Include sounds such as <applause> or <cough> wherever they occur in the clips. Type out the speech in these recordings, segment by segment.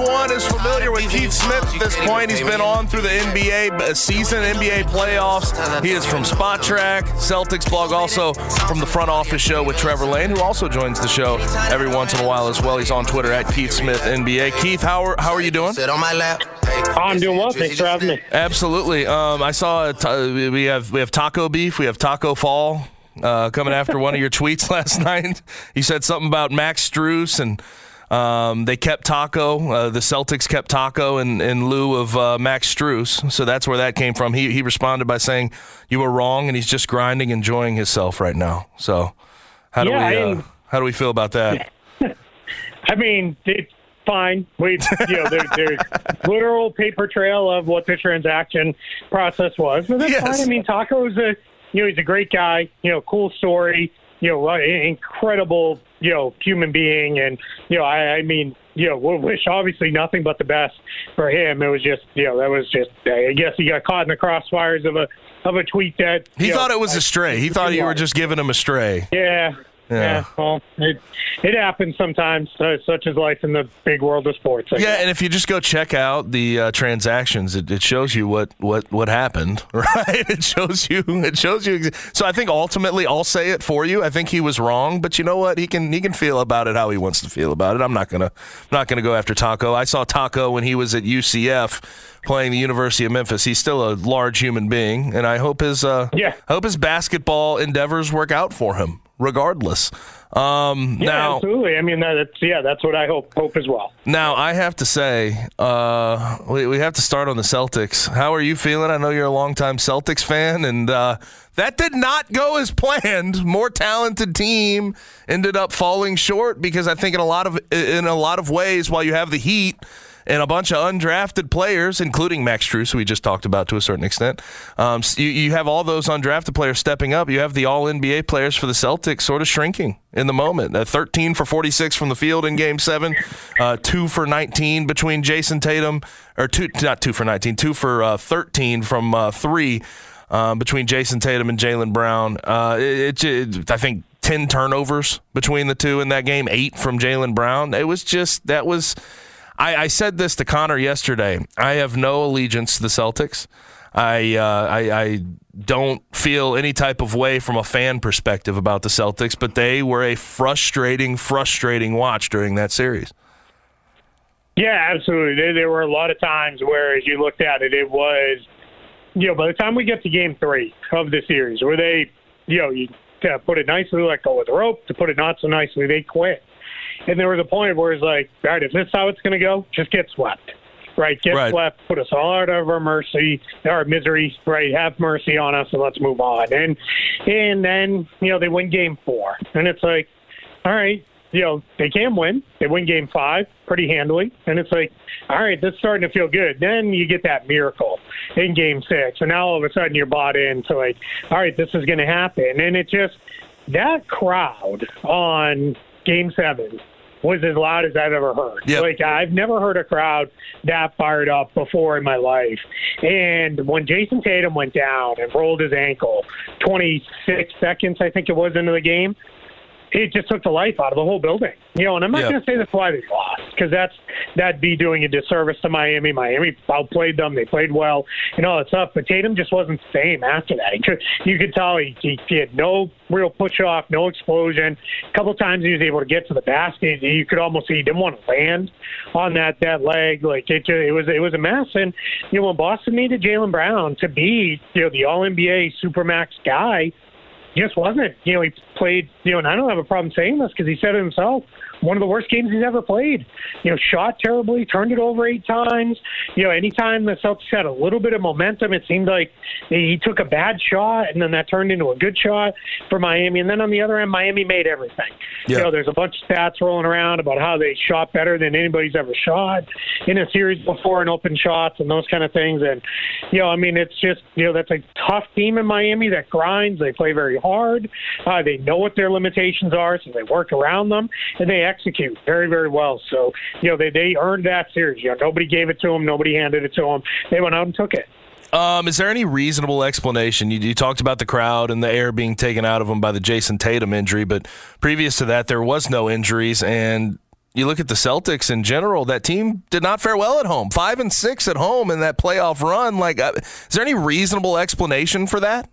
I everyone is familiar with Keith Smith at this point. He's been on through the NBA season, NBA playoffs. He is from Spotrac, Celtics blog, also from the front office show with Trevor Lane, who also joins the show every once in a while as well. He's on Twitter at Keith Smith NBA. Keith, how are, how are you doing? Sit on my lap. I'm doing well. Thanks for having me. Absolutely. Um, I saw t- we have we have taco beef. We have Tacko Fall uh, coming after one of your tweets <laughs> last night. You said something about Max Strus and. Um, they kept Tacko. Uh, the Celtics kept Tacko in, in lieu of uh, Max Strus. So that's where that came from. He, he responded by saying, You were wrong, and he's just grinding, enjoying himself right now. So how do, Yeah, we, uh, how do we feel about that? <laughs> I mean, it's fine. We, you know, there, there's literal paper trail of what the transaction process was, but that's Yes. fine. I mean, Tacko's a, you know, he's a great guy. You know, cool story. You know, uh, incredible, you know, human being, and you know, I, I mean, you know, we wish obviously nothing but the best for him. It was just, you know, that was just. I guess he got caught in the crossfires of a of a tweet that He you know, thought it was I- a stray. He thought you were just giving him a stray. Yeah. Yeah. Yeah. Well, it it happens sometimes. Uh, such is life in the big world of sports. I Yeah, guess. and if you just go check out the uh, transactions, it, it shows you what, what, what happened, <laughs> right? It shows you. It shows you. So I think ultimately, I'll say it for you. I think he was wrong, but you know what? He can he can feel about it how he wants to feel about it. I'm not gonna I'm not gonna go after Tacko. I saw Tacko when he was at UCF playing the University of Memphis. He's still a large human being, and I hope his uh, Yeah. I hope his basketball endeavors work out for him, regardless. Um, Yeah, now, absolutely. I mean, that's yeah, that's what I hope hope as well. now I have to say, uh, we, we have to start on the Celtics. How are you feeling? I know you're a longtime Celtics fan, and uh, that did not go as planned. More talented team ended up falling short because I think in a lot of in a lot of ways, while you have the Heat and a bunch of undrafted players, including Max Strus, who we just talked about to a certain extent. Um, s- you, you have all those undrafted players stepping up. You have the All NBA players for the Celtics sort of shrinking in the moment. Uh, 13 for 46 from the field in Game Seven, uh, two for 19 between Jayson Tatum, or two not two for 19, two for uh, 13 from uh, three. Uh, between Jayson Tatum and Jaylen Brown, uh, it, it, I think ten turnovers between the two in that game, eight from Jaylen Brown. It was just that was I, I said this to Connor yesterday. I have no allegiance to the Celtics. I, uh, I I don't feel any type of way from a fan perspective about the Celtics, but they were a frustrating, frustrating watch during that series. Yeah, absolutely. There, there were a lot of times where, as you looked at it, it was, you know, by the time we get to Game Three of the series, where they, you know, you to put it nicely, let go of the rope. To put it not so nicely, they quit. And there was a point where it's like, all right, if this is how it's going to go, just get swept. Right, get Right. swept, put us all out of our mercy, our misery. Right, have mercy on us, and let's move on. And and then you know they win game four, and it's like, all right, you know they can win. They win game five pretty handily, and it's like, all right, this is starting to feel good. Then you get that miracle in game six, and now all of a sudden you're bought into like, all right, this is going to happen, and it just that crowd on game seven was as loud as I've ever heard. Yep. Like I've never heard a crowd that fired up before in my life. And when Jayson Tatum went down and rolled his ankle 26 seconds, I think it was into the game, it just took the life out of the whole building. You know, and I'm not Yeah. going to say that's why they lost because that's that'd be doing a disservice to Miami. Miami outplayed them; they played well and all that stuff. But Tatum just wasn't the same after that. He could, you could tell he, he, he had no real push off, no explosion. A couple times he was able to get to the basket. You could almost see he didn't want to land on that that leg. Like it, it was it was a mess. And you know, when Boston needed Jaylen Brown to be you know the All NBA Supermax guy just wasn't. It? You know, he played, you know, and I don't have a problem saying this because he said it himself. One of the worst games he's ever played. You know, shot terribly, turned it over eight times. You know, anytime the Celtics had a little bit of momentum, it seemed like he took a bad shot and then that turned into a good shot for Miami. And then on the other end, Miami made everything. Yeah. You know, there's a bunch of stats rolling around about how they shot better than anybody's ever shot in a series before in open shots and those kind of things. And, you know, I mean, it's just, you know, that's a tough team in Miami that grinds. They play very hard. Uh, they know what their limitations are, so they work around them and they execute very, very well. So, you know, they, they earned that series. You know, nobody gave it to them, nobody handed it to them. They went out and took it. Um, is there any reasonable explanation? You, you talked about the crowd and the air being taken out of them by the Jayson Tatum injury, but previous to that, there was no injuries. And you look at the Celtics in general; that team did not fare well at home. Five and six at home in that playoff run. Like, uh, is there any reasonable explanation for that?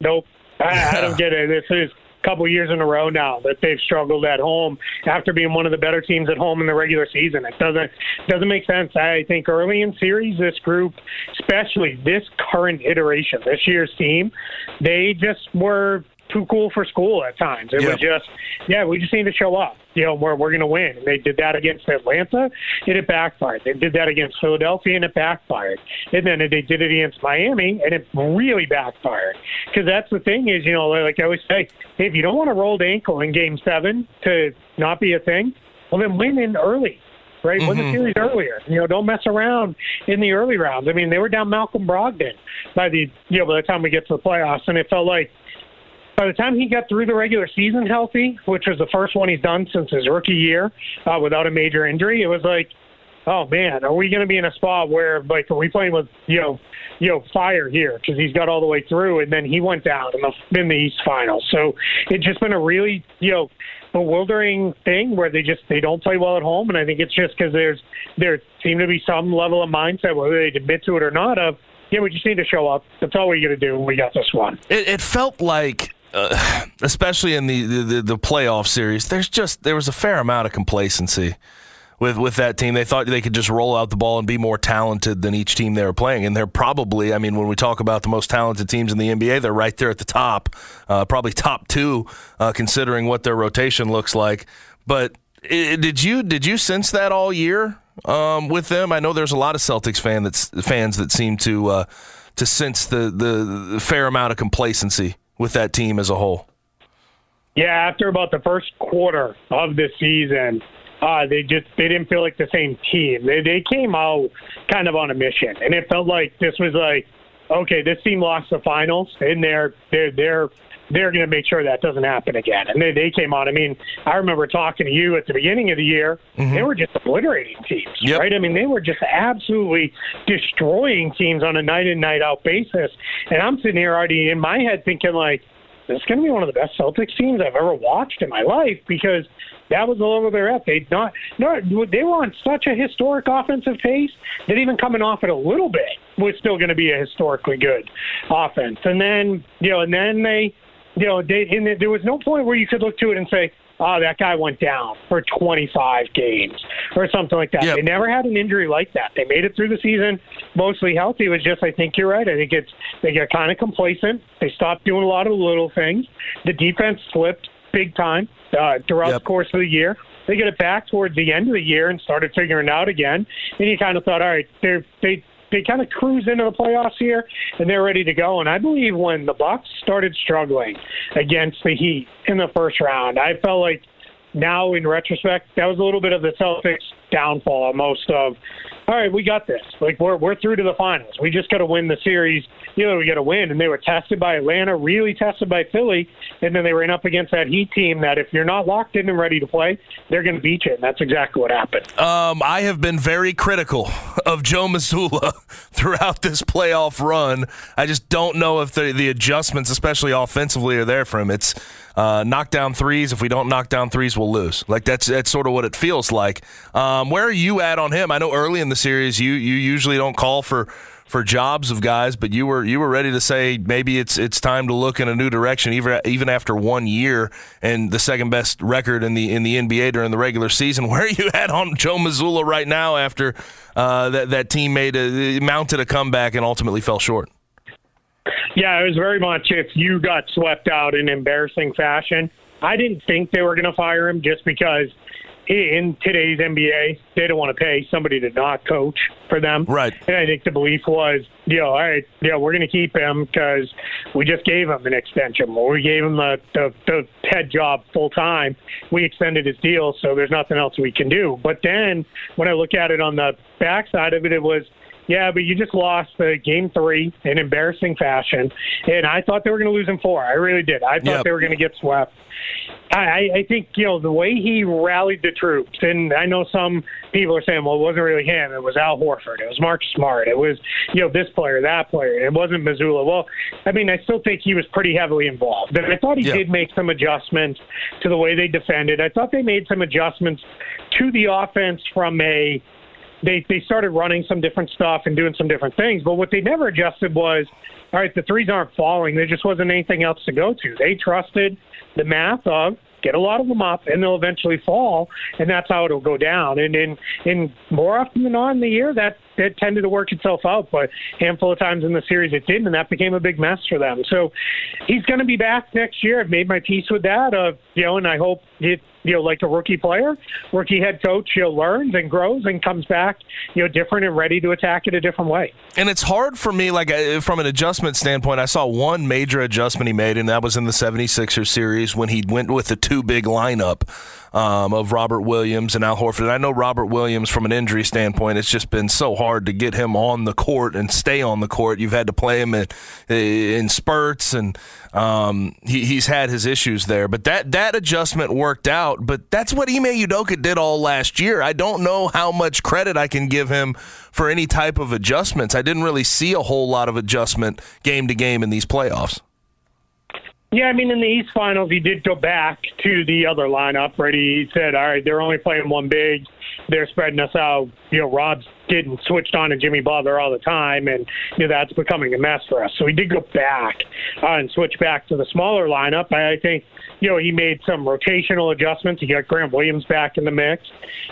Nope. I, I don't <laughs> get it. This is couple years in a row now that they've struggled at home after being one of the better teams at home in the regular season. It doesn't doesn't make sense. I think early in series, this group, especially this current iteration, this year's team, they just were too cool for school at times. It was just, yeah, we just need to show up. You know, we're, we're going to win. And they did that against Atlanta, and it backfired. They did that against Philadelphia, and it backfired. And then they did it against Miami, and it really backfired. Because that's the thing is, you know, like I always say, hey, if you don't want a rolled ankle in Game Seven to not be a thing, well, then win in early right? Win the mm-hmm. series earlier. You know, don't mess around in the early rounds. I mean, they were down Malcolm Brogdon by the you know by the time we get to the playoffs, and it felt like by the time he got through the regular season healthy, which was the first one he's done since his rookie year uh, without a major injury, it was like, oh man, are we going to be in a spot where like are we playing with you know you know fire here because he's got all the way through, and then he went down in the in the East Finals. So it's just been a really you know bewildering thing where they just they don't play well at home, and I think it's just because there's there seem to be some level of mindset whether they admit to it or not of yeah we just need to show up. That's all we got to do, we got this one. It, it felt like, uh, <sighs> especially in the, the the playoff series, there's just there was a fair amount of complacency with with that team. They thought they could just roll out the ball and be more talented than each team they were playing, and they're probably. I mean, when we talk about the most talented teams in the NBA, they're right there at the top, uh, probably top two, uh, considering what their rotation looks like. But i did you did you sense that all year um, with them? I know there's a lot of Celtics fan that's fans that seem to uh, to sense the the fair amount of complacency with that team as a whole. Yeah, after about the first quarter of the season, uh, they just they didn't feel like the same team. They they came out kind of on a mission, and it felt like this was like, okay, this team lost the finals, and they're they're they're they're going to make sure that doesn't happen again. And they they came on. I mean, I remember talking to you at the beginning of the year. Mm-hmm. They were just obliterating teams, Yep. right? I mean, they were just absolutely destroying teams on a night in night out basis. And I'm sitting here already in my head thinking like this is going to be one of the best Celtics teams I've ever watched in my life because that was all over their F. They not, not they were on such a historic offensive pace that even coming off it a little bit was still going to be a historically good offense. And then you know, and then they, you know, they and there was no point where you could look to it and say. Oh, that guy went down for 25 games or something like that. Yep. They never had an injury like that. They made it through the season mostly healthy. It was just, I think you're right. I think it's they got kind of complacent. They stopped doing a lot of little things. The defense slipped big time uh, throughout Yep. the course of the year. They get it back towards the end of the year and started figuring it out again. And you kind of thought, all right, they're, they they kind of cruise into the playoffs here and they're ready to go. And I believe when the Bucks started struggling against the Heat in the first round, I felt like now in retrospect, that was a little bit of the Celtics downfall almost of all right, we got this. Like we're we're through to the finals. We just gotta win the series. You know, we gotta win. And they were tested by Atlanta, really tested by Philly, and then they ran up against that Heat team that if you're not locked in and ready to play, they're gonna beat you. And that's exactly what happened. Um, I have been very critical of Joe Mazzulla <laughs> throughout this playoff run. I just don't know if the, the adjustments, especially offensively, are there for him. It's uh, knock down threes. If we don't knock down threes, we'll lose. Like that's that's sort of what it feels like. Um, where are you at on him? I know early in the series you you usually don't call for for jobs of guys, but you were you were ready to say maybe it's it's time to look in a new direction, even even after one year and the second best record in the in the NBA during the regular season. <laughs> Where are you at on Joe Mazzulla right now after uh, that that team made a mounted a comeback and ultimately fell short? Yeah, it was very much if you got swept out in embarrassing fashion. I didn't think they were going to fire him just because in today's NBA, they don't want to pay somebody to not coach for them. Right. And I think the belief was, you know, all right, yeah, we're going to keep him because we just gave him an extension. Or we gave him the, the, the head job full time. We extended his deal, so there's nothing else we can do. But then when I look at it on the backside of it, it was, yeah, but you just lost the game three in embarrassing fashion, and I thought they were going to lose in four. I really did. I thought Yep. they were going to get swept. I, I think you know the way he rallied the troops, and I know some people are saying, well, it wasn't really him. It was Al Horford. It was Mark Smart. It was you know this player, that player. It wasn't Mazzulla. Well, I mean, I still think he was pretty heavily involved, and I thought he Yeah. did make some adjustments to the way they defended. I thought they made some adjustments to the offense from a they they started running some different stuff and doing some different things. But what they never adjusted was, all right, the threes aren't falling. There just wasn't anything else to go to. They trusted the math of get a lot of them up and they'll eventually fall, and that's how it'll go down. And in in more often than not in the year, that that tended to work itself out. But a handful of times in the series it didn't, and that became a big mess for them. So he's going to be back next year. I've made my peace with that. Of you know, and I hope it you know, like a rookie player, rookie head coach, you know, learns and grows and comes back, you know, different and ready to attack it a different way. And it's hard for me, like uh, from an adjustment standpoint, I saw one major adjustment he made, and that was in the 76ers series when he went with the two big lineup um, of Robert Williams and Al Horford. And I know Robert Williams, from an injury standpoint, it's just been so hard to get him on the court and stay on the court. You've had to play him in, in spurts, and um, he, he's had his issues there. But that, that adjustment worked out. But that's what Ime Udoka did all last year. I don't know how much credit I can give him for any type of adjustments. I didn't really see a whole lot of adjustment game to game in these playoffs. Yeah, I mean, in the East Finals, he did go back to the other lineup? He said, all right, they're only playing one big. They're spreading us out. You know, Rob's getting switched on to Jimmy Butler all the time, and, you know, that's becoming a mess for us. So he did go back uh, and switch back to the smaller lineup. I, think, you know, he made some rotational adjustments. He got Grant Williams back in the mix.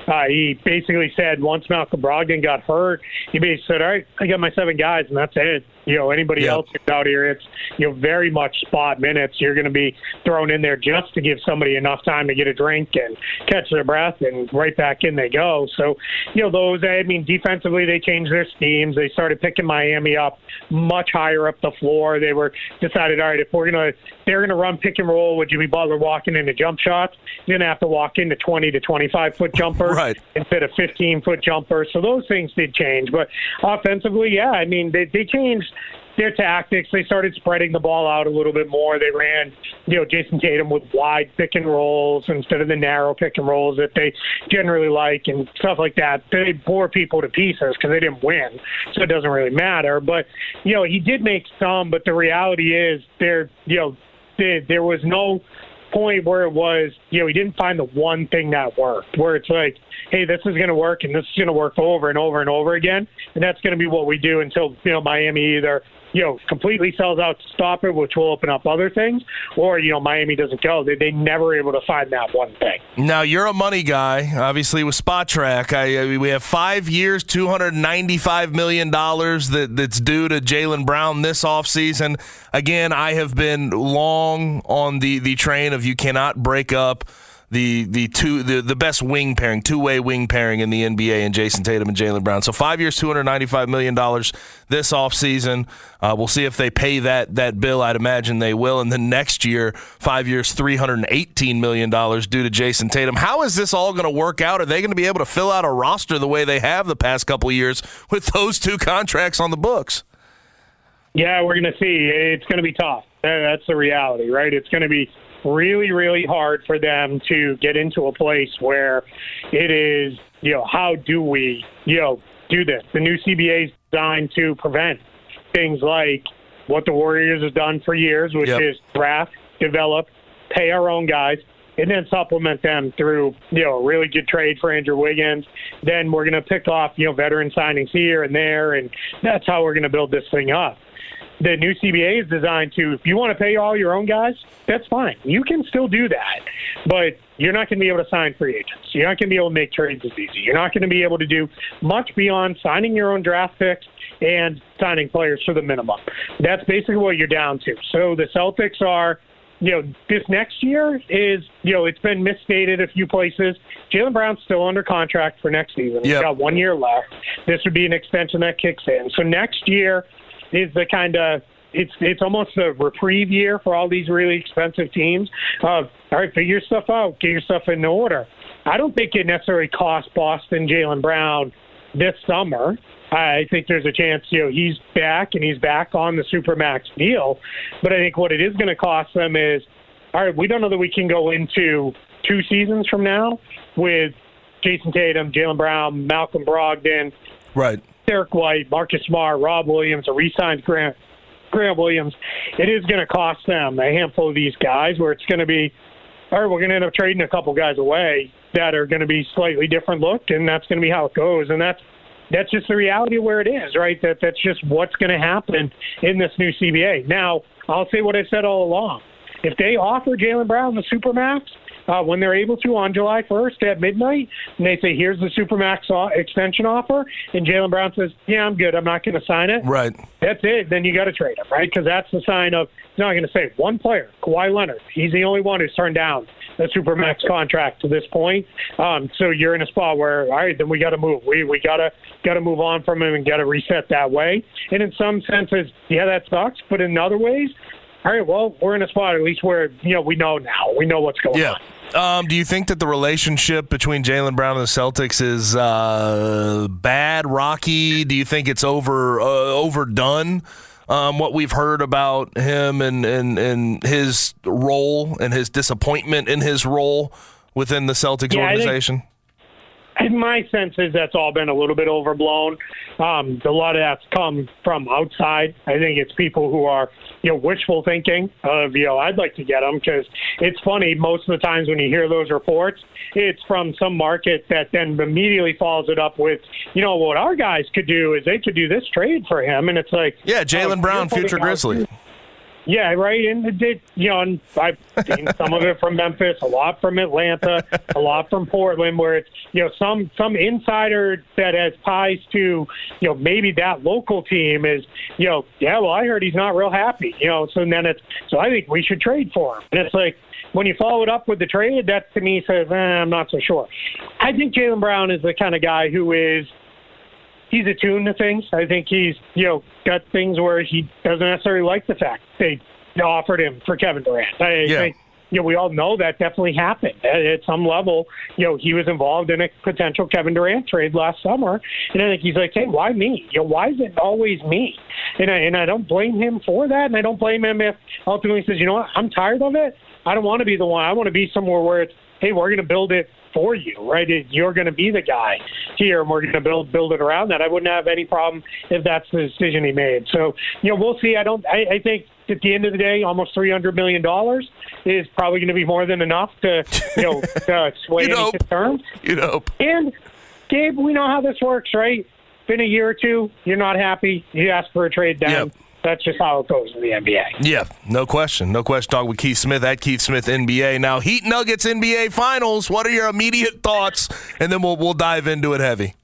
Uh, he basically said once Malcolm Brogdon got hurt, he basically said, all right, I got my seven guys, and that's it. You know, anybody Yeah. else who's out here, it's you know very much spot minutes. You're going to be thrown in there just to give somebody enough time to get a drink and catch their breath, and right back in they go. So, you know, those. I mean, defensively they changed their schemes. They started picking Miami up much higher up the floor. They were decided, all right, if we're gonna they're gonna run pick and roll with Jimmy Butler walking into jump shots, you're gonna have to walk into 20 to 25 foot jumpers Right. instead of 15 foot jumpers. So those things did change. But offensively, yeah, I mean, they, they changed their tactics. They started spreading the ball out a little bit more. They ran, you know, Jayson Tatum with wide pick and rolls instead of the narrow pick and rolls that they generally like and stuff like that. They bore people to pieces because they didn't win, so it doesn't really matter. But you know, he did make some. But the reality is, there, you know, there, there was no point where it was, you know, he didn't find the one thing that worked, where it's like, hey, this is going to work and this is going to work over and over and over again. And that's going to be what we do until, you know, Miami either, you know, completely sells out to stop it, which will open up other things, or, you know, Miami doesn't go. They, they never able to find that one thing. Now you're a money guy, obviously with Spotrac. I, I- we have five years, two hundred ninety-five million dollars that that's due to Jaylen Brown this offseason. Again, I have been long on the the train of you cannot break up the the two the, the best wing pairing, two way wing pairing in the NBA, and Jayson Tatum and Jaylen Brown. So five years, two hundred ninety-five million dollars this offseason. Uh, we'll see if they pay that that bill. I'd imagine they will. And then next year, five years, three hundred eighteen million dollars due to Jayson Tatum. How is this all going to work out? Are they going to be able to fill out a roster the way they have the past couple years with those two contracts on the books? Yeah, we're going to see. It's going to be tough. That's the reality, right? It's going to be really, really hard for them to get into a place where it is, you know, how do we, you know, do this? The new CBA is designed to prevent things like what the Warriors have done for years, which Yep. is draft, develop, pay our own guys, and then supplement them through you know a really good trade for Andrew Wiggins. Then we're going to pick off you know veteran signings here and there, and that's how we're going to build this thing up. The new CBA is designed to if you want to pay all your own guys, that's fine. You can still do that, but you're not going to be able to sign free agents. You're not going to be able to make trades as easy. You're not going to be able to do much beyond signing your own draft picks and signing players for the minimum. That's basically what you're down to. So the Celtics are you know, this next year is, you know, it's been misstated a few places. Jaylen Brown's still under contract for next season. He's Yep. got one year left. This would be an extension that kicks in. So next year is the kind of it's it's almost a reprieve year for all these really expensive teams. Of all right, figure your stuff out, get your stuff in order. I don't think it necessarily cost Boston Jaylen Brown this summer. I think there's a chance, you know, he's back and he's back on the supermax deal. But I think what it is going to cost them is, all right, we don't know that we can go into two seasons from now with Jayson Tatum, Jaylen Brown, Malcolm Brogdon, Right. Derrick White, Marcus Smart, Rob Williams, a re-signed Grant Grant Williams. It is going to cost them a handful of these guys where it's going to be, all right, we're going to end up trading a couple guys away that are going to be slightly different look, and that's going to be how it goes. And that's that's just the reality of where it is, right? That that's just what's going to happen in this new CBA. Now, I'll say what I said all along. If they offer Jaylen Brown the supermax uh, when they're able to on July 1st at midnight, and they say, "Here's the supermax o- extension offer," and Jaylen Brown says, "Yeah, I'm good. I'm not going to sign it." Right. That's it. Then you got to trade him, right? Because that's the sign of he's not going to say one player, Kawhi Leonard. He's the only one who's turned down a supermax contract to this point. Um, so you're in a spot where, all right, then we got to move. We we got to got to move on from him and got to reset that way. And in some senses, yeah, that sucks. But in other ways, all right, well, we're in a spot at least where you know we know now. We know what's going Yeah. on. Um, do you think that the relationship between Jaylen Brown and the Celtics is uh, bad, rocky? Do you think it's over uh, overdone? Um, what we've heard about him and, and, and his role and his disappointment in his role within the Celtics Yeah, I think- organization? And my sense is that's all been a little bit overblown. Um, a lot of that's come from outside. I think it's people who are, you know, wishful thinking of, you know, I'd like to get them because it's funny. Most of the times when you hear those reports, it's from some market that then immediately follows it up with, you know, what our guys could do is they could do this trade for him, and it's like, Yeah, oh, Jaylen Brown, you're future Grizzly. Yeah, right. And it did, you know, and I've seen some of it from Memphis, a lot from Atlanta, a lot from Portland, where it's, you know, some some insider that has ties to, you know, maybe that local team is, you know, yeah, well, I heard he's not real happy, you know, so then it's, so I think we should trade for him. And it's like, when you follow it up with the trade, that to me says, eh, I'm not so sure. I think Jaylen Brown is the kind of guy who is, he's attuned to things. I think he's, you know, got things where he doesn't necessarily like the fact they offered him for Kevin Durant. I Yeah. think, you know, we all know that definitely happened at, at some level. You know, he was involved in a potential Kevin Durant trade last summer, and I think he's like, hey, why me? You know, why is it always me? And I, and I don't blame him for that, and I don't blame him if ultimately he says, you know what, I'm tired of it. I don't want to be the one. I want to be somewhere where it's, hey, we're going to build it for you, right? You're going to be the guy here, and we're going to build build it around that. I wouldn't have any problem if that's the decision he made. So, you know, we'll see. I don't. I, I think at the end of the day, almost three hundred million dollars is probably going to be more than enough to, you know, <laughs> to sway You any know. concerns. You know, And Gabe, we know how this works, right? Been a year or two, you're not happy, you ask for a trade down. Yep. That's just how it goes in the NBA. Yeah, no question. No question. Talking with Keith Smith at Keith Smith NBA. Now, Heat Nuggets NBA Finals. What are your immediate thoughts? And then we'll we'll dive into it heavy.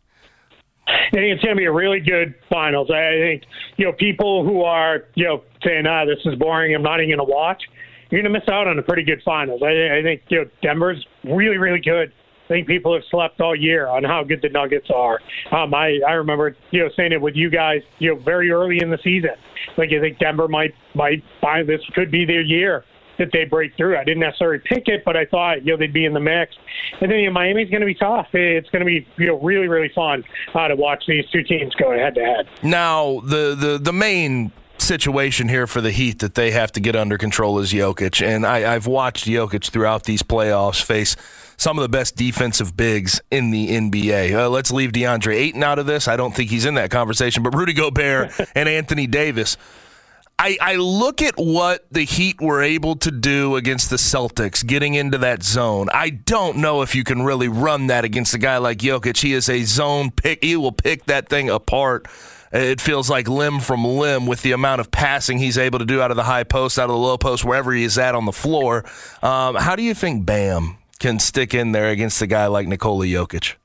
I think it's going to be a really good finals. I think you know people who are you know saying ah this is boring. I'm not even going to watch. You're going to miss out on a pretty good finals. I, I think you know Denver's really really good. I think people have slept all year on how good the Nuggets are. Um, I I remember you know saying it with you guys you know very early in the season. Like I think Denver might might find this could be their year that they break through. I didn't necessarily pick it, but I thought you know they'd be in the mix. And then you know, Miami's going to be tough. It's going to be you know really really fun uh, to watch these two teams go head to head. Now, the the the main situation here for the Heat that they have to get under control is Jokic, and I, I've watched Jokic throughout these playoffs face some of the best defensive bigs in the NBA. Uh, let's leave DeAndre Ayton out of this. I don't think he's in that conversation, but Rudy Gobert <laughs> and Anthony Davis. I, I look at what the Heat were able to do against the Celtics, getting into that zone. I don't know if you can really run that against a guy like Jokic. He is a zone pick. He will pick that thing apart. It feels like limb from limb with the amount of passing he's able to do out of the high post, out of the low post, wherever he is at on the floor. Um, how do you think Bam can stick in there against a guy like Nikola Jokic?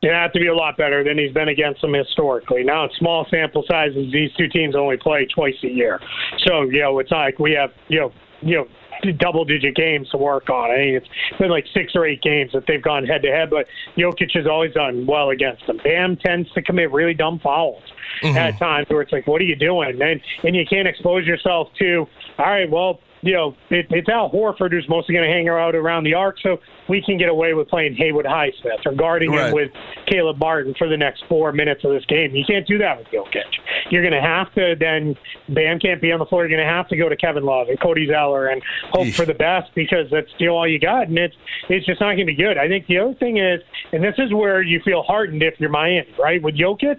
You have to be a lot better than he's been against them historically. Now, in small sample sizes, these two teams only play twice a year. So, you know, it's like we have, you know, you know, double digit games to work on. I mean, it's been like six or eight games that they've gone head to head, but Jokic has always done well against them. Bam tends to commit really dumb fouls mm-hmm. at times where it's like, what are you doing? And and you can't expose yourself to, all right, well, you know, it, it's Al Horford who's mostly going to hang out around the arc, so we can get away with playing Haywood Highsmith or guarding right. him with Caleb Martin for the next four minutes of this game. You can't do that with Jokic. You're going to have to then, Bam can't be on the floor. You're going to have to go to Kevin Love and Cody Zeller and hope Eesh. for the best because that's still all you got, and it's it's just not going to be good. I think the other thing is, and this is where you feel hardened if you're Miami, right? With Jokic,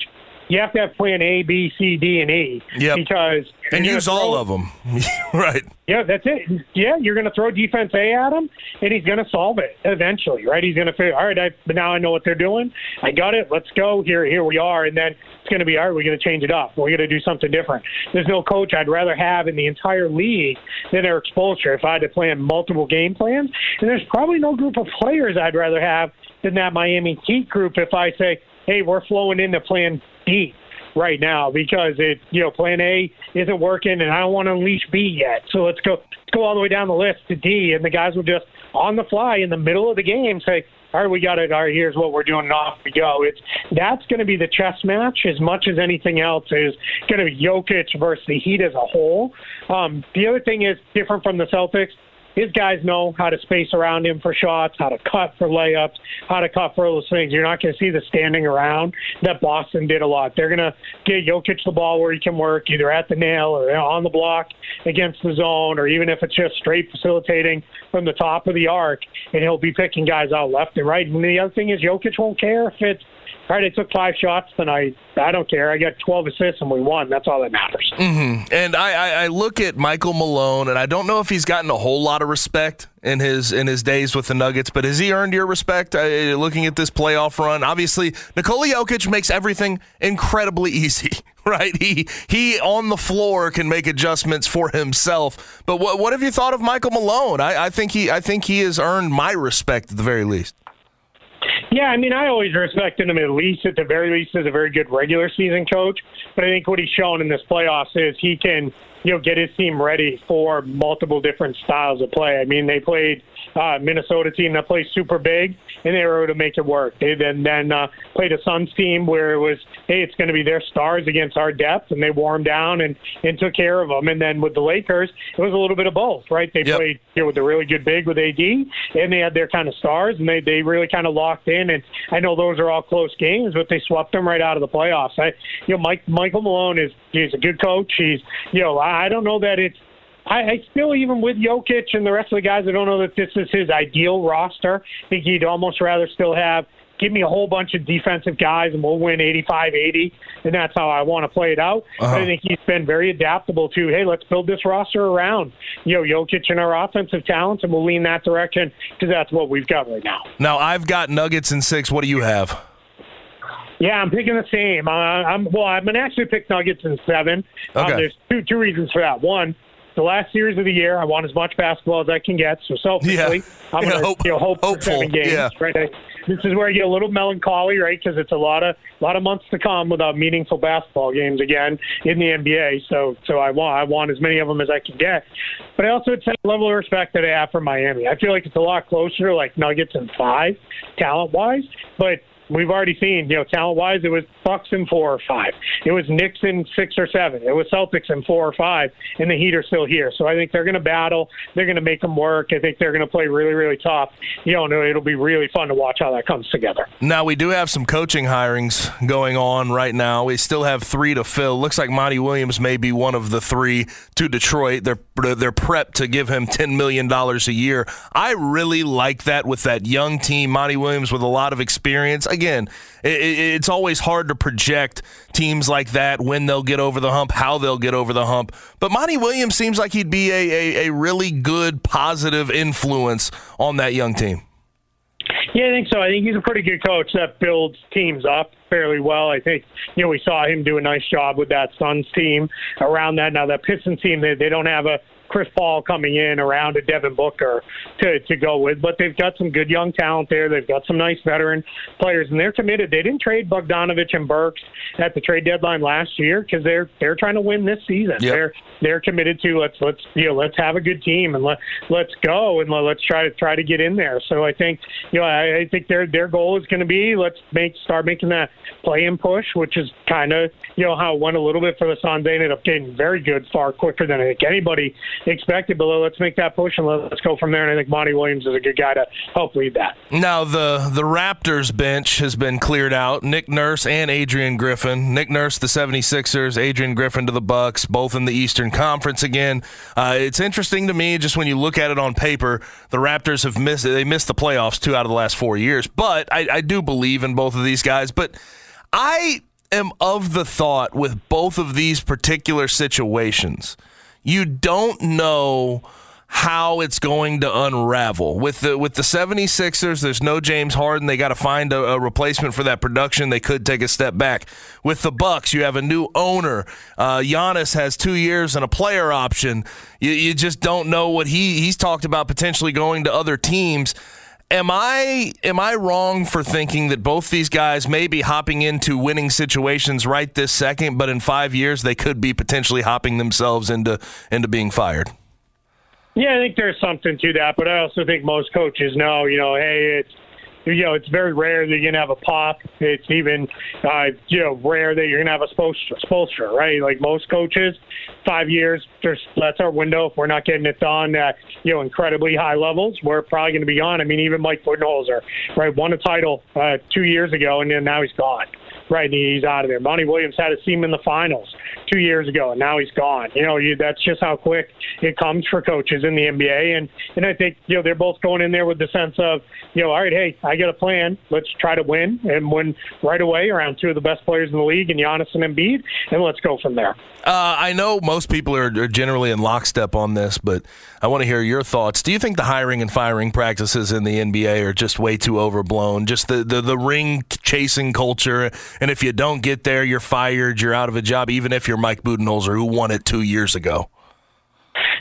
you have to have plan A, B, C, D, and E. Yep. Because and use throw, all of them. <laughs> right. Yeah, that's it. Yeah, you're going to throw defense A at him, and he's going to solve it eventually, right? He's going to figure, all right, I, but now I know what they're doing. I got it. Let's go. Here, here we are. And then it's going to be, all right, we're going to change it up. We're going to do something different. There's no coach I'd rather have in the entire league than Erik Spoelstra if I had to plan multiple game plans. And there's probably no group of players I'd rather have than that Miami Heat group if I say, hey, we're flowing into plan D right now because it you know plan A isn't working and I don't want to unleash B yet. So let's go let's go all the way down the list to D and the guys will just on the fly in the middle of the game say, All right, we got it, all right, here's what we're doing and off we go. It's that's gonna be the chess match as much as anything else is gonna be Jokic versus the Heat as a whole. Um, the other thing is different from the Celtics his guys know how to space around him for shots, how to cut for layups, how to cut for those things. You're not going to see the standing around that Boston did a lot. They're going to get Jokic the ball where he can work, either at the nail or on the block against the zone, or even if it's just straight facilitating from the top of the arc, and he'll be picking guys out left and right. And the other thing is Jokic won't care if it's right, I took five shots tonight. I don't care. I got 12 assists and we won. That's all that matters. Mm-hmm. And I, I, I, look at Michael Malone, and I don't know if he's gotten a whole lot of respect in his in his days with the Nuggets, but has he earned your respect? Uh, looking at this playoff run, obviously Nikola Jokic makes everything incredibly <laughs> easy. Right, he he on the floor can make adjustments for himself. But what what have you thought of Michael Malone? I, I think he I think he has earned my respect at the very least. Yeah, I mean, I always respected him at least, at the very least, as a very good regular season coach. But I think what he's shown in this playoffs is he can, you know, get his team ready for multiple different styles of play. I mean, they played uh, Minnesota team that plays super big, and they were able to make it work. They then then uh, played a Suns team where it was, hey, it's going to be their stars against our depth, and they wore them down and and took care of them. And then with the Lakers, it was a little bit of both, right? They yep. played you know, with a really good big with AD, and they had their kind of stars, and they they really kind of locked in. And I know those are all close games, but they swept them right out of the playoffs. I, you know, Mike Michael Malone is he's a good coach. He's you know I don't know that it's I, I still, even with Jokic and the rest of the guys, I don't know that this is his ideal roster. I think he'd almost rather still have give me a whole bunch of defensive guys and we'll win 85 80 and that's how I want to play it out. Uh-huh. I think he's been very adaptable to hey let's build this roster around you know Jokic and our offensive talents and we'll lean that direction because that's what we've got right now. Now I've got Nuggets in six. What do you have? Yeah, I'm picking the same. Uh, I'm well. I'm gonna actually pick Nuggets in seven. Um, okay. Um, there's two two reasons for that. One, the last series of the year. I want as much basketball as I can get. So selfishly, yeah. I'm going <laughs> to hope, you know, hope for seven games. Yeah. Right. I, this is where I get a little melancholy, right? Because it's a lot of a lot of months to come without meaningful basketball games again in the NBA. So so I want I want as many of them as I can get. But I also it's a level of respect that I have for Miami. I feel like it's a lot closer, like Nuggets and five, talent wise. But we've already seen, you know, talent wise, it was Bucks in four or five. It was Knicks in six or seven. It was Celtics in four or five, and the Heat are still here. So I think they're going to battle. They're going to make them work. I think they're going to play really, really tough. You know, it'll be really fun to watch how that comes together. Now we do have some coaching hirings going on right now. We still have three to fill. Looks like Monty Williams may be one of the three to Detroit. They're they're prepped to give him ten million dollars a year. I really like that with that young team. Monty Williams with a lot of experience. Again, it, it's always hard to project teams like that when they'll get over the hump, how they'll get over the hump. But Monty Williams seems like he'd be a, a, a really good, positive influence on that young team. Yeah, I think so. I think he's a pretty good coach that builds teams up fairly well. I think you know we saw him do a nice job with that Suns team around that. Now that Pistons team, they they don't have a Chris Paul coming in around a Devin Booker to, to go with. But they've got some good young talent there. They've got some nice veteran players, and they're committed. They didn't trade Bogdanovich and Burks at the trade deadline last year because they're they're trying to win this season. Yep. They're they're committed to let's let's you know let's have a good team and let let's go and let, let's try to try to get in there. So I think you know I, I think their their goal is going to be let's make start making that play and push, which is kind of you know how it went a little bit for the Suns. They ended up getting very good far quicker than I think anybody expected. But let's make that push and let's go from there. And I think Monty Williams is a good guy to help lead that. Now the the Raptors bench has been cleared out. Nick Nurse and Adrian Griffin. Nick Nurse, the 76ers, Adrian Griffin to the Bucks, both in the Eastern Conference again. Uh, it's interesting to me just when you look at it on paper, the Raptors have missed they missed the playoffs two out of the last four years. But I, I do believe in both of these guys. But I am of the thought with both of these particular situations you don't know how it's going to unravel. With the with the 76ers, there's no James Harden. They got to find a, a, replacement for that production. They could take a step back. With the Bucks, you have a new owner. Uh, Giannis has two years and a player option. You, you just don't know what he he's talked about potentially going to other teams am I am I wrong for thinking that both these guys may be hopping into winning situations right this second, but in five years they could be potentially hopping themselves into into being fired? Yeah, I think there's something to that, but I also think most coaches know, you know, hey, it's you know, it's very rare that you're going to have a pop. It's even, uh, you know, rare that you're going to have a Spoelstra, right? Like most coaches, five years, there's, that's our window. If we're not getting it done at, you know, incredibly high levels, we're probably going to be gone. I mean, even Mike Budenholzer, right, won a title uh, two years ago, and then now he's gone right? He's out of there. Monty Williams had a team in the finals two years ago, and now he's gone. You know, you, that's just how quick it comes for coaches in the NBA. And and I think you know they're both going in there with the sense of you know, all right, hey, I got a plan. Let's try to win and win right away around two of the best players in the league, and Giannis and Embiid, and let's go from there. Uh, I know most people are, are generally in lockstep on this, but I want to hear your thoughts. Do you think the hiring and firing practices in the NBA are just way too overblown? Just the the, the ring chasing culture and if you don't get there, you're fired, you're out of a job, even if you're Mike Budenholzer, who won it two years ago.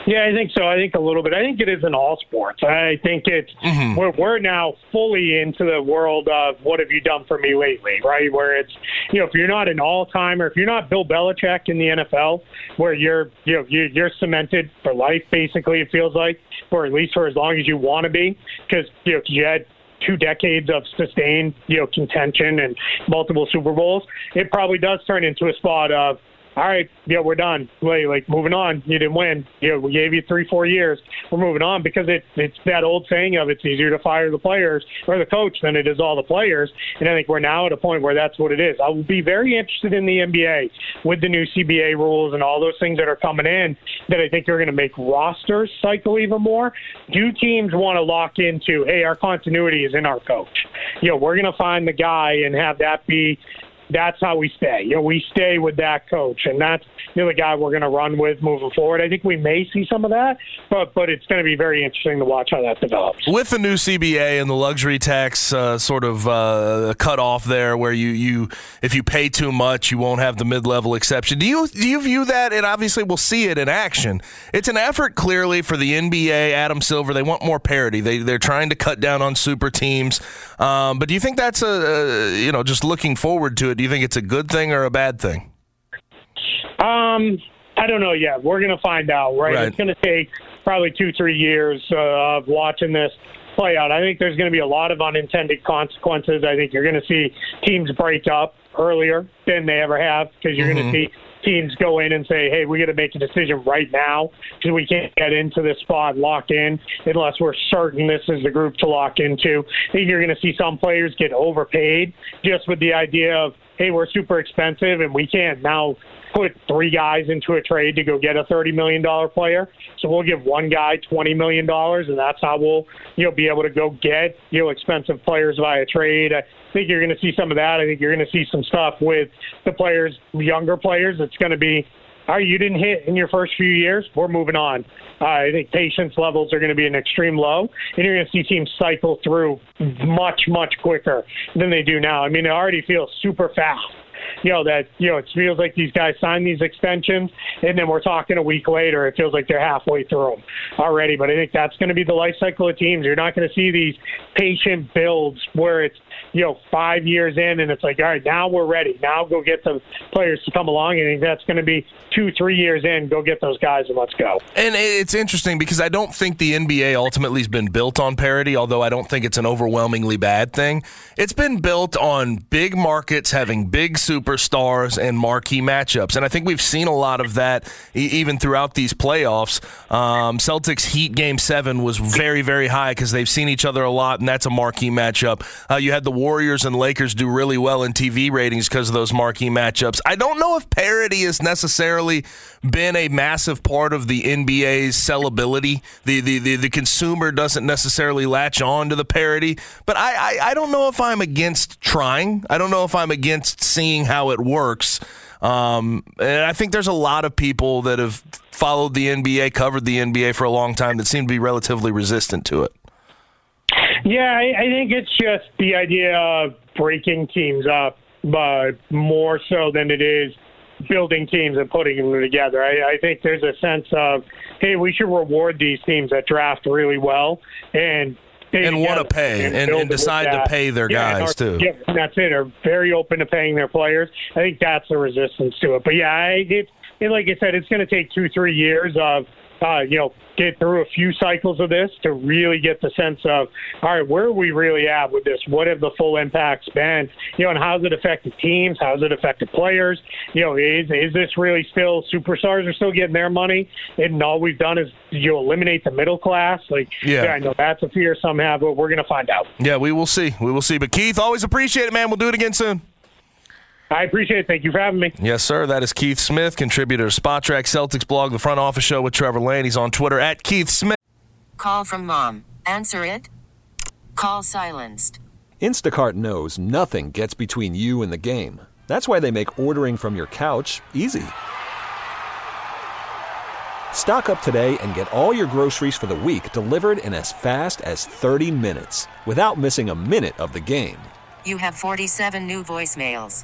Yeah, I think so. I think a little bit. I think it is in all sports. I think it's mm-hmm. we're, we're now fully into the world of what have you done for me lately, right? Where it's you know if you're not an all timer, if you're not Bill Belichick in the NFL, where you're you know you're cemented for life, basically it feels like, or at least for as long as you want to be, because you know you had two decades of sustained, you know, contention and multiple Super Bowls, it probably does turn into a spot of all right, yeah, we're done. Like, like moving on. You didn't win. Yeah, we gave you three, four years. We're moving on because it, it's that old saying of it's easier to fire the players or the coach than it is all the players. And I think we're now at a point where that's what it is. I will be very interested in the NBA with the new CBA rules and all those things that are coming in that I think are going to make rosters cycle even more. Do teams want to lock into, hey, our continuity is in our coach? You know, we're going to find the guy and have that be that's how we stay. You know, we stay with that coach, and that's you know, the guy we're going to run with moving forward. I think we may see some of that, but but it's going to be very interesting to watch how that develops. With the new CBA and the luxury tax uh, sort of uh, cut off there, where you you if you pay too much, you won't have the mid level exception. Do you do you view that? And obviously, we'll see it in action. It's an effort clearly for the NBA. Adam Silver, they want more parity. They they're trying to cut down on super teams. Um, but do you think that's a, a you know just looking forward to it? Do you think it's a good thing or a bad thing? Um, I don't know yet. We're going to find out, right? right. It's going to take probably two, three years uh, of watching this play out. I think there's going to be a lot of unintended consequences. I think you're going to see teams break up earlier than they ever have because you're mm-hmm. going to see teams go in and say, hey, we got to make a decision right now because we can't get into this spot lock in unless we're certain this is the group to lock into. I think you're going to see some players get overpaid just with the idea of, hey, we're super expensive and we can't now put three guys into a trade to go get a $30 million player. So we'll give one guy $20 million, and that's how we'll, you know, be able to go get, you know, expensive players via trade. I think you're going to see some of that. I think you're going to see some stuff with the players, younger players. It's going to be all right, you didn't hit in your first few years. We're moving on. Uh, I think patience levels are going to be an extreme low, and you're going to see teams cycle through much, much quicker than they do now. I mean, it already feels super fast you know, that, you know, it feels like these guys sign these extensions and then we're talking a week later, it feels like they're halfway through them already. But I think that's going to be the life cycle of teams. You're not going to see these patient builds where it's, you know, five years in and it's like, all right, now we're ready. Now go get the players to come along. And that's going to be two, three years in. Go get those guys and let's go. And it's interesting because I don't think the NBA ultimately has been built on parity, although I don't think it's an overwhelmingly bad thing. It's been built on big markets having big superstars and marquee matchups. And I think we've seen a lot of that even throughout these playoffs. Um, Celtics Heat game seven was very, very high because they've seen each other a lot, and that's a marquee matchup. Uh, you had the Warriors and Lakers do really well in TV ratings because of those marquee matchups. I don't know if parity has necessarily been a massive part of the NBA's sellability. The, the, the, the consumer doesn't necessarily latch on to the parity, but I, I, I don't know if I'm against trying. I don't know if I'm against seeing how it works. Um, and I think there's a lot of people that have followed the NBA, covered the NBA for a long time that seem to be relatively resistant to it. Yeah, I, I think it's just the idea of breaking teams up, but more so than it is building teams and putting them together. I, I think there's a sense of, hey, we should reward these teams that draft really well and and want to pay and, and, and decide to pay their yeah, guys too. Yeah, that's it. Are very open to paying their players. I think that's the resistance to it. But yeah, I, it, it, like I said, it's going to take two, three years of uh, you know, get through a few cycles of this to really get the sense of, all right, where are we really at with this? What have the full impacts been? You know, and how's it affected teams? How's it affected players? You know, is is this really still superstars are still getting their money, and all we've done is you eliminate the middle class? Like, yeah. yeah, I know that's a fear some have, but we're going to find out. Yeah, we will see. We will see. But Keith, always appreciate it, man. We'll do it again soon. I appreciate it. Thank you for having me. Yes, sir. That is Keith Smith, contributor to Spotrac Celtics blog, The Front Office Show with Trevor Lane. He's on Twitter at Keith Smith. Call from mom. Answer it. Call silenced. Instacart knows nothing gets between you and the game. That's why they make ordering from your couch easy. Stock up today and get all your groceries for the week delivered in as fast as 30 minutes without missing a minute of the game. You have 47 new voicemails.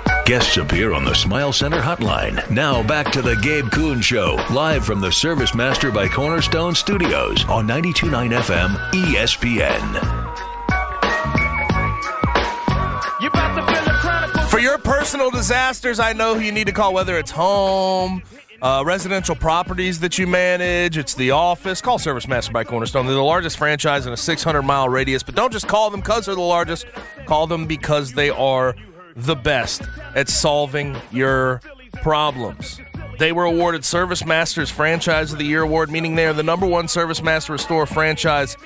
Guests appear on the Smile Center hotline. Now back to the Gabe Kuhn Show, live from the Service Master by Cornerstone Studios on 92.9 FM ESPN. For your personal disasters, I know who you need to call, whether it's home, uh, residential properties that you manage, it's the office. Call Service Master by Cornerstone. They're the largest franchise in a 600 mile radius, but don't just call them because they're the largest. Call them because they are the best at solving your problems. They were awarded Service Masters Franchise of the Year award, meaning they are the number one Service Master Restore franchise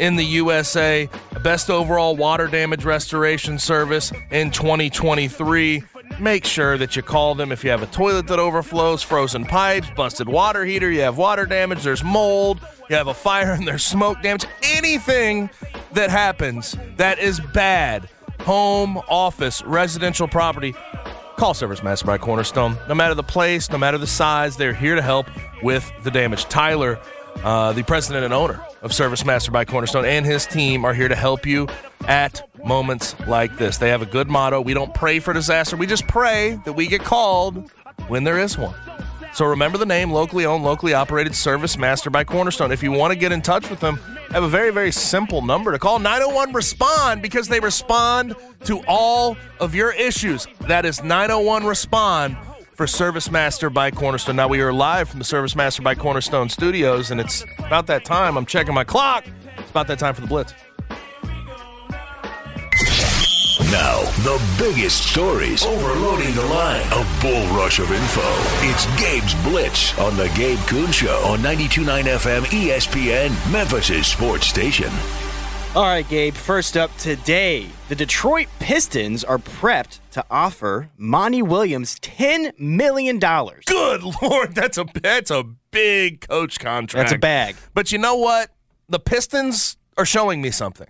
in the USA. Best overall water damage restoration service in 2023. Make sure that you call them if you have a toilet that overflows, frozen pipes, busted water heater, you have water damage, there's mold, you have a fire and there's smoke damage, anything that happens that is bad, home, office, residential property, Call Service Master by Cornerstone. No matter the place, no matter the size, they're here to help with the damage. Tyler, uh, the president and owner of Service Master by Cornerstone, and his team are here to help you at moments like this. They have a good motto. We don't pray for disaster, we just pray that we get called when there is one. So remember the name, locally owned, locally operated Service Master by Cornerstone. If you want to get in touch with them, have a very, very simple number to call 901 Respond because they respond to all of your issues. That is 901 Respond for Service Master by Cornerstone. Now, we are live from the Service Master by Cornerstone studios, and it's about that time. I'm checking my clock. It's about that time for the Blitz. Now, the biggest stories overloading the line. A bull rush of info. It's Gabe's Blitz on the Gabe Kuhn Show on 92.9 FM ESPN, Memphis' sports station. All right, Gabe. First up today, the Detroit Pistons are prepped to offer Monty Williams ten million dollars. Good <laughs> lord, that's a that's a big coach contract. That's a bag. But you know what? The Pistons are showing me something.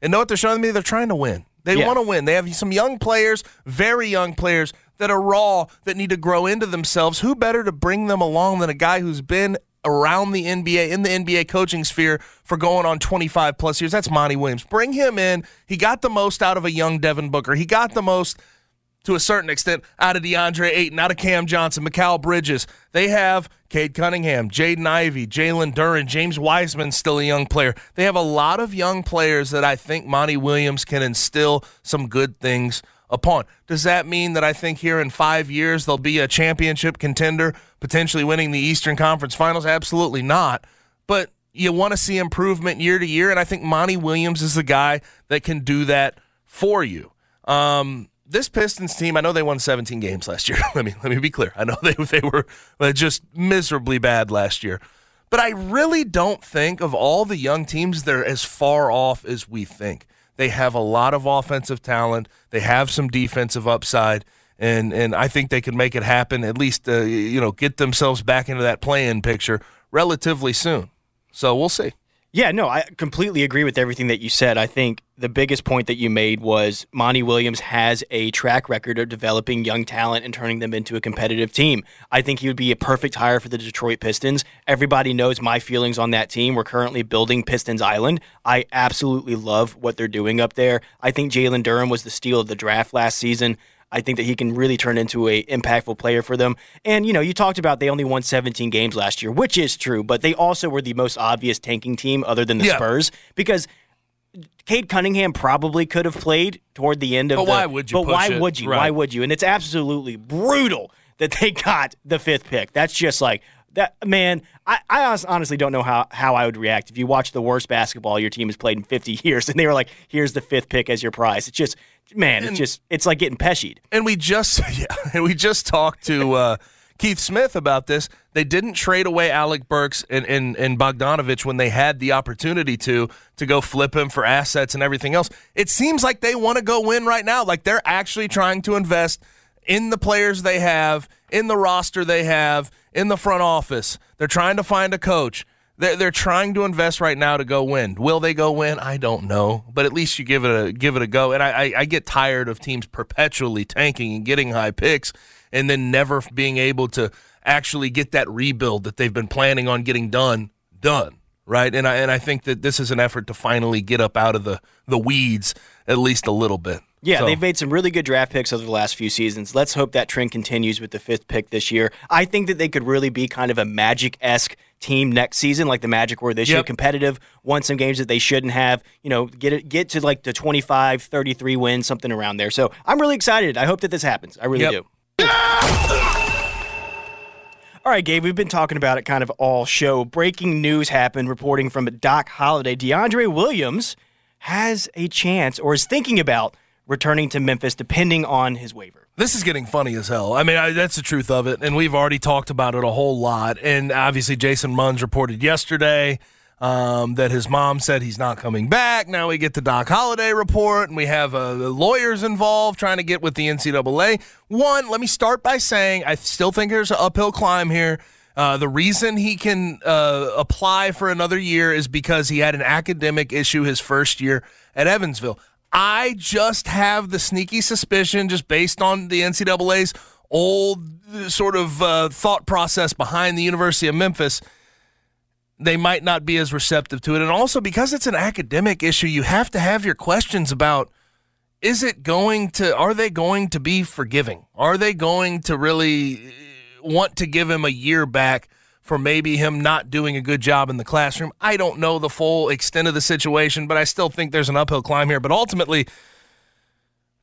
And know what they're showing me? They're trying to win. They Yeah. want to win. They have some young players, very young players that are raw that need to grow into themselves. Who better to bring them along than a guy who's been around the NBA in the NBA coaching sphere for going on 25 plus years? That's Monty Williams. Bring him in. He got the most out of a young Devin Booker. He got the most to a certain extent out of DeAndre Ayton, out of Cam Johnson, Mikal Bridges. They have Cade Cunningham, Jaden Ivey, Jalen Duren, James Wiseman, still a young player. They have a lot of young players that I think Monty Williams can instill some good things upon. Does that mean that I think here in five years they'll be a championship contender, potentially winning the Eastern Conference Finals? Absolutely not. But you want to see improvement year to year, and I think Monty Williams is the guy that can do that for you. Um, this Pistons team, I know they won 17 games last year. <laughs> let me let me be clear. I know <laughs> they they were uh, just miserably bad last year. But I really don't think of all the young teams they're as far off as we think. They have a lot of offensive talent. They have some defensive upside, and and I think they can make it happen. At least uh, you know get themselves back into that play-in picture relatively soon. So we'll see. Yeah, no, I completely agree with everything that you said. I think the biggest point that you made was Monty Williams has a track record of developing young talent and turning them into a competitive team. I think he would be a perfect hire for the Detroit Pistons. Everybody knows my feelings on that team. We're currently building Pistons Island. I absolutely love what they're doing up there. I think Jalen Duren was the steal of the draft last season. I think that he can really turn into a impactful player for them. And you know, you talked about they only won 17 games last year, which is true, but they also were the most obvious tanking team other than the Yeah. Spurs because Cade Cunningham probably could have played toward the end of But the, why would you But why it? would you? Right. Why would you? And it's absolutely brutal that they <laughs> got the fifth pick. That's just like that man, I, I honestly don't know how, how I would react if you watch the worst basketball your team has played in 50 <laughs> years and they were like, here's the fifth pick as your prize. It's just, man, it's just, it's like getting peshied. And we just <laughs> yeah, and we just talked to uh, Keith Smith about this. They didn't trade away Alec Burks and, and and Bogdanovich when they had the opportunity to to go flip him for assets and everything else. It seems like they want to go win right now. Like they're actually trying to invest in the players they have, in the roster they have, in the front office. They're trying to find a coach. They're, they're trying to invest right now to go win. Will they go win? I don't know, but at least you give it a give it a go. And I, I, I get tired of teams perpetually tanking and getting high picks, and then never being able to actually get that rebuild that they've been planning on getting done done. Right, and I and I think that this is an effort to finally get up out of the the weeds at least a little bit. Yeah, So- they've made some really good draft picks over the last few seasons. Let's hope that trend continues with the fifth pick this year. I think that they could really be kind of a Magic esque team next season, like the Magic were this year, competitive, won some games that they shouldn't have, you know, get it, get to like the 25, 33 wins, something around there. So I'm really excited. I hope that this happens. I really Yep. do. All right, Gabe, we've been talking about it kind of all show. Breaking news happened reporting from Doc Holliday. DeAndre Williams has a chance or is thinking about returning to Memphis depending on his waiver. This is getting funny as hell. I mean, I, that's the truth of it. And we've already talked about it a whole lot. And obviously, Jason Munz reported yesterday um, that his mom said he's not coming back. Now we get the Doc Holliday report, and we have uh, lawyers involved trying to get with the NCAA. One, let me start by saying I still think there's an uphill climb here. Uh, the reason he can uh, apply for another year is because he had an academic issue his first year at Evansville. I just have the sneaky suspicion, just based on the NCAA's old sort of uh, thought process behind the University of Memphis, they might not be as receptive to it. And also because it's an academic issue, you have to have your questions about is it going to, are they going to be forgiving? Are they going to really want to give him a year back for maybe him not doing a good job in the classroom? I don't know the full extent of the situation, but I still think there's an uphill climb here. But ultimately,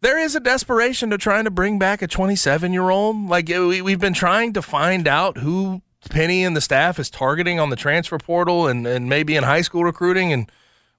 there is a desperation to trying to bring back a 27 year old. Like we, we've been trying to find out who Penny and the staff is targeting on the transfer portal and, and maybe in high school recruiting. And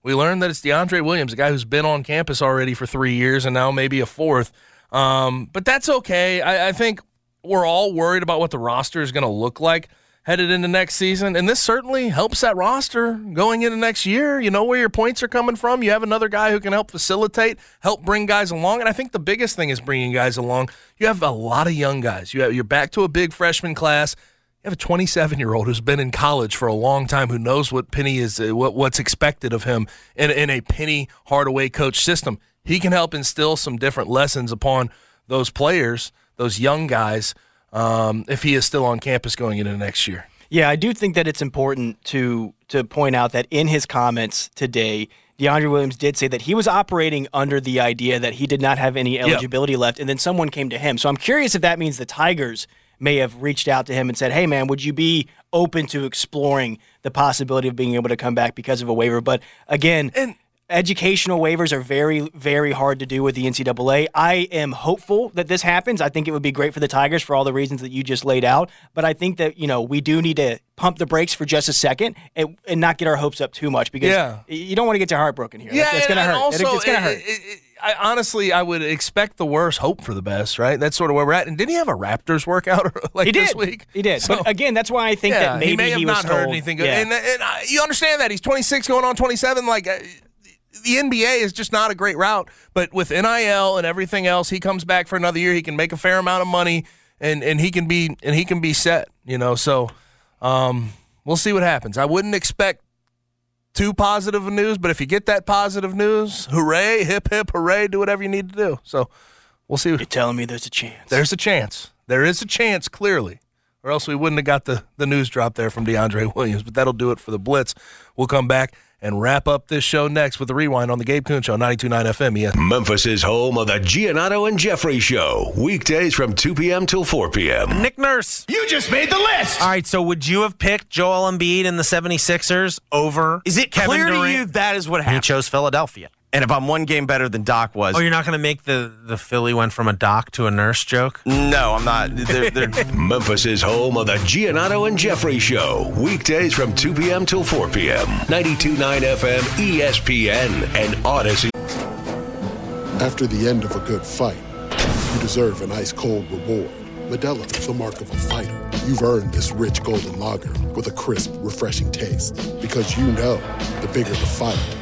we learned that it's DeAndre Williams, a guy who's been on campus already for three years and now maybe a fourth. Um, but that's okay. I, I think we're all worried about what the roster is going to look like headed into next season. And this certainly helps that roster going into next year. You know where your points are coming from. You have another guy who can help facilitate, help bring guys along. And I think the biggest thing is bringing guys along. You have a lot of young guys. You have, you're back to a big freshman class. You have a 27 year old who's been in college for a long time, who knows what Penny is, uh, what, what's expected of him in, in a Penny Hardaway coach system. He can help instill some different lessons upon those players, those young guys, um, if he is still on campus going into next year. Yeah, I do think that it's important to to point out that in his comments today, DeAndre Williams did say that he was operating under the idea that he did not have any eligibility yep. left, and then someone came to him. So I'm curious if that means the Tigers may have reached out to him and said, "Hey, man, would you be open to exploring the possibility of being able to come back because of a waiver?" But again, and educational waivers are very, very hard to do with the NCAA. I am hopeful that this happens. I think it would be great for the Tigers for all the reasons that you just laid out. But I think that, you know, we do need to pump the brakes for just a second and, and not get our hopes up too much because yeah. you don't want to get your heart broken here. Yeah, it's going to hurt. Also, it's going to hurt. It, it, I, honestly, I would expect the worst, hope for the best, right? That's sort of where we're at. And didn't he have a Raptors workout <laughs> like he did. this week? He did. So, but again, that's why I think yeah, that maybe he may have he not heard told, anything good. Yeah. And, and uh, you understand that he's 26, going on 27. Like uh, the NBA is just not a great route. But with NIL and everything else, he comes back for another year. He can make a fair amount of money, and and he can be and he can be set. You know, so um, we'll see what happens. I wouldn't expect too positive news, but if you get that positive news, hooray, hip hip, hooray, do whatever you need to do. So we'll see. You're telling me there's a chance. There's a chance. There is a chance, clearly. Or else we wouldn't have got the, the news drop there from DeAndre <laughs> Williams. But that'll do it for the Blitz. We'll come back and wrap up this show next with a rewind on the Gabe Kuhn Show, 92.9 FM. Yes. Memphis is home of the Giannotto and Jeffrey Show, weekdays from 2 p.m. till 4 p.m. Nick Nurse. You just made the list. All right, so would you have picked Joel Embiid and the 76ers over Is it Kevin clear Durant? to you that is what happened? He chose Philadelphia. And if I'm one game better than Doc was, Oh, you're not going to make the, the Philly went from a doc to a nurse joke? no, I'm not. They're, they're, <laughs> Memphis is home of the Giannotto and Jeffrey Show, weekdays from 2 p.m. till 4 p.m. 92.9 FM, ESPN, and Audacy. After the end of a good fight, you deserve an ice cold reward. Modelo is the mark of a fighter. You've earned this rich golden lager with a crisp, refreshing taste. Because you know the bigger the fight, the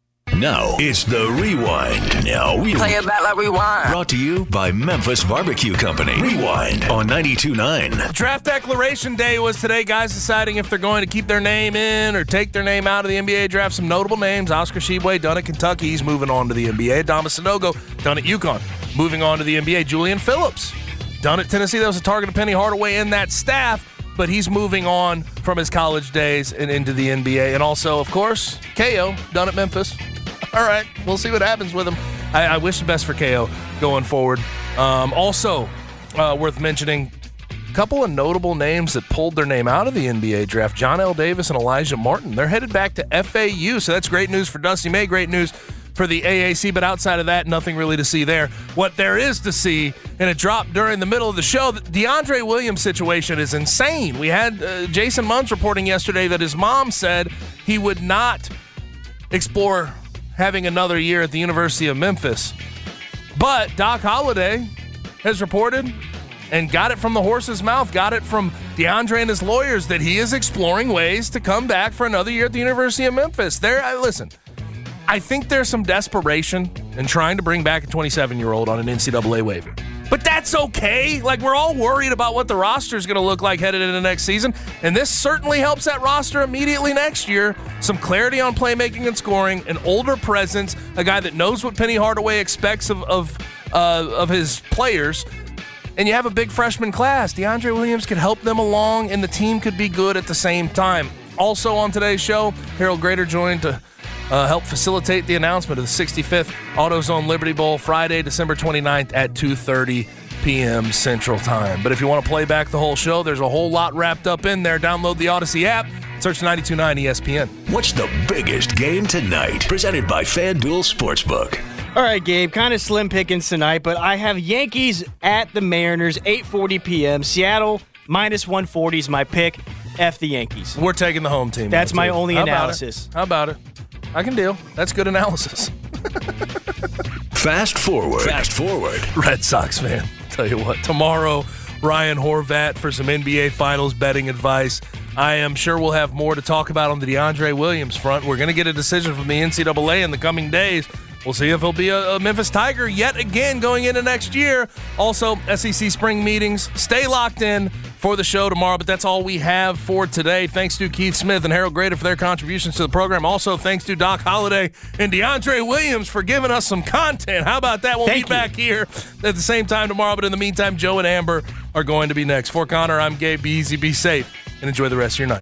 Now it's the rewind. Now we Play it back like rewind. Brought to you by Memphis Barbecue Company. Rewind on 92.9. Draft declaration day was today. Guys deciding if they're going to keep their name in or take their name out of the NBA draft. Some notable names: Oscar Tshiebwe, done at Kentucky. He's moving on to the NBA. Adama Sanogo, done at UConn, moving on to the NBA. Julian Phillips, done at Tennessee. That was a target of Penny Hardaway in that staff, but he's moving on from his college days and into the NBA. And also, of course, KO, done at Memphis. <laughs> All right, we'll see what happens with him. I, I wish the best for KO going forward. Um, also, uh, worth mentioning, a couple of notable names that pulled their name out of the NBA draft Johnell Davis and Alijah Martin. They're headed back to FAU, so that's great news for Dusty May, great news for the AAC, but outside of that, nothing really to see there. What there is to see, and it dropped during the middle of the show, the DeAndre Williams situation is insane. We had uh, Jason Munz reporting yesterday that his mom said he would not explore having another year at the University of Memphis. But Doc Holliday has reported and got it from the horse's mouth, got it from DeAndre and his lawyers that he is exploring ways to come back for another year at the University of Memphis. There, I, listen, I think there's some desperation in trying to bring back a 27 year old on an NCAA waiver. But that's okay. Like, we're all worried about what the roster is going to look like headed into next season. And this certainly helps that roster immediately next year. Some clarity on playmaking and scoring, an older presence, a guy that knows what Penny Hardaway expects of, of, uh, of his players. And you have a big freshman class. DeAndre Williams could help them along, and the team could be good at the same time. Also on today's show, Harold Graeter joined to uh, help facilitate the announcement of the 65th AutoZone Liberty Bowl Friday, December 29th at 2:30 p.m. Central Time. But if you want to play back the whole show, there's a whole lot wrapped up in there. Download the Audacy app. Search 929 ESPN. What's the biggest game tonight? Presented by FanDuel Sportsbook. All right, Gabe, kind of slim pickings tonight, but I have Yankees at the Mariners, 8:40 p.m. Seattle minus 140 is my pick. F the Yankees. We're taking the home team. That's my too. only How analysis. it? How about it? I can deal. That's good analysis. Fast forward. Fast forward. Red Sox fan. Tell you what, tomorrow, Ryan Horvat for some NBA Finals betting advice. I am sure we'll have more to talk about on the DeAndre Williams front. We're going to get a decision from the NCAA in the coming days. We'll see if he'll be a, Memphis Tiger yet again going into next year. Also, SEC spring meetings. Stay locked in for the show tomorrow, but that's all we have for today. Thanks to Keith Smith and Harold Graeter for their contributions to the program. Also, thanks to Doc Holliday and DeAndre Williams for giving us some content. How about that? We'll Thank be you. back here at the same time tomorrow, but in the meantime, Joe and Amber are going to be next. For Connor, I'm Gabe. Be easy, be safe, and enjoy the rest of your night.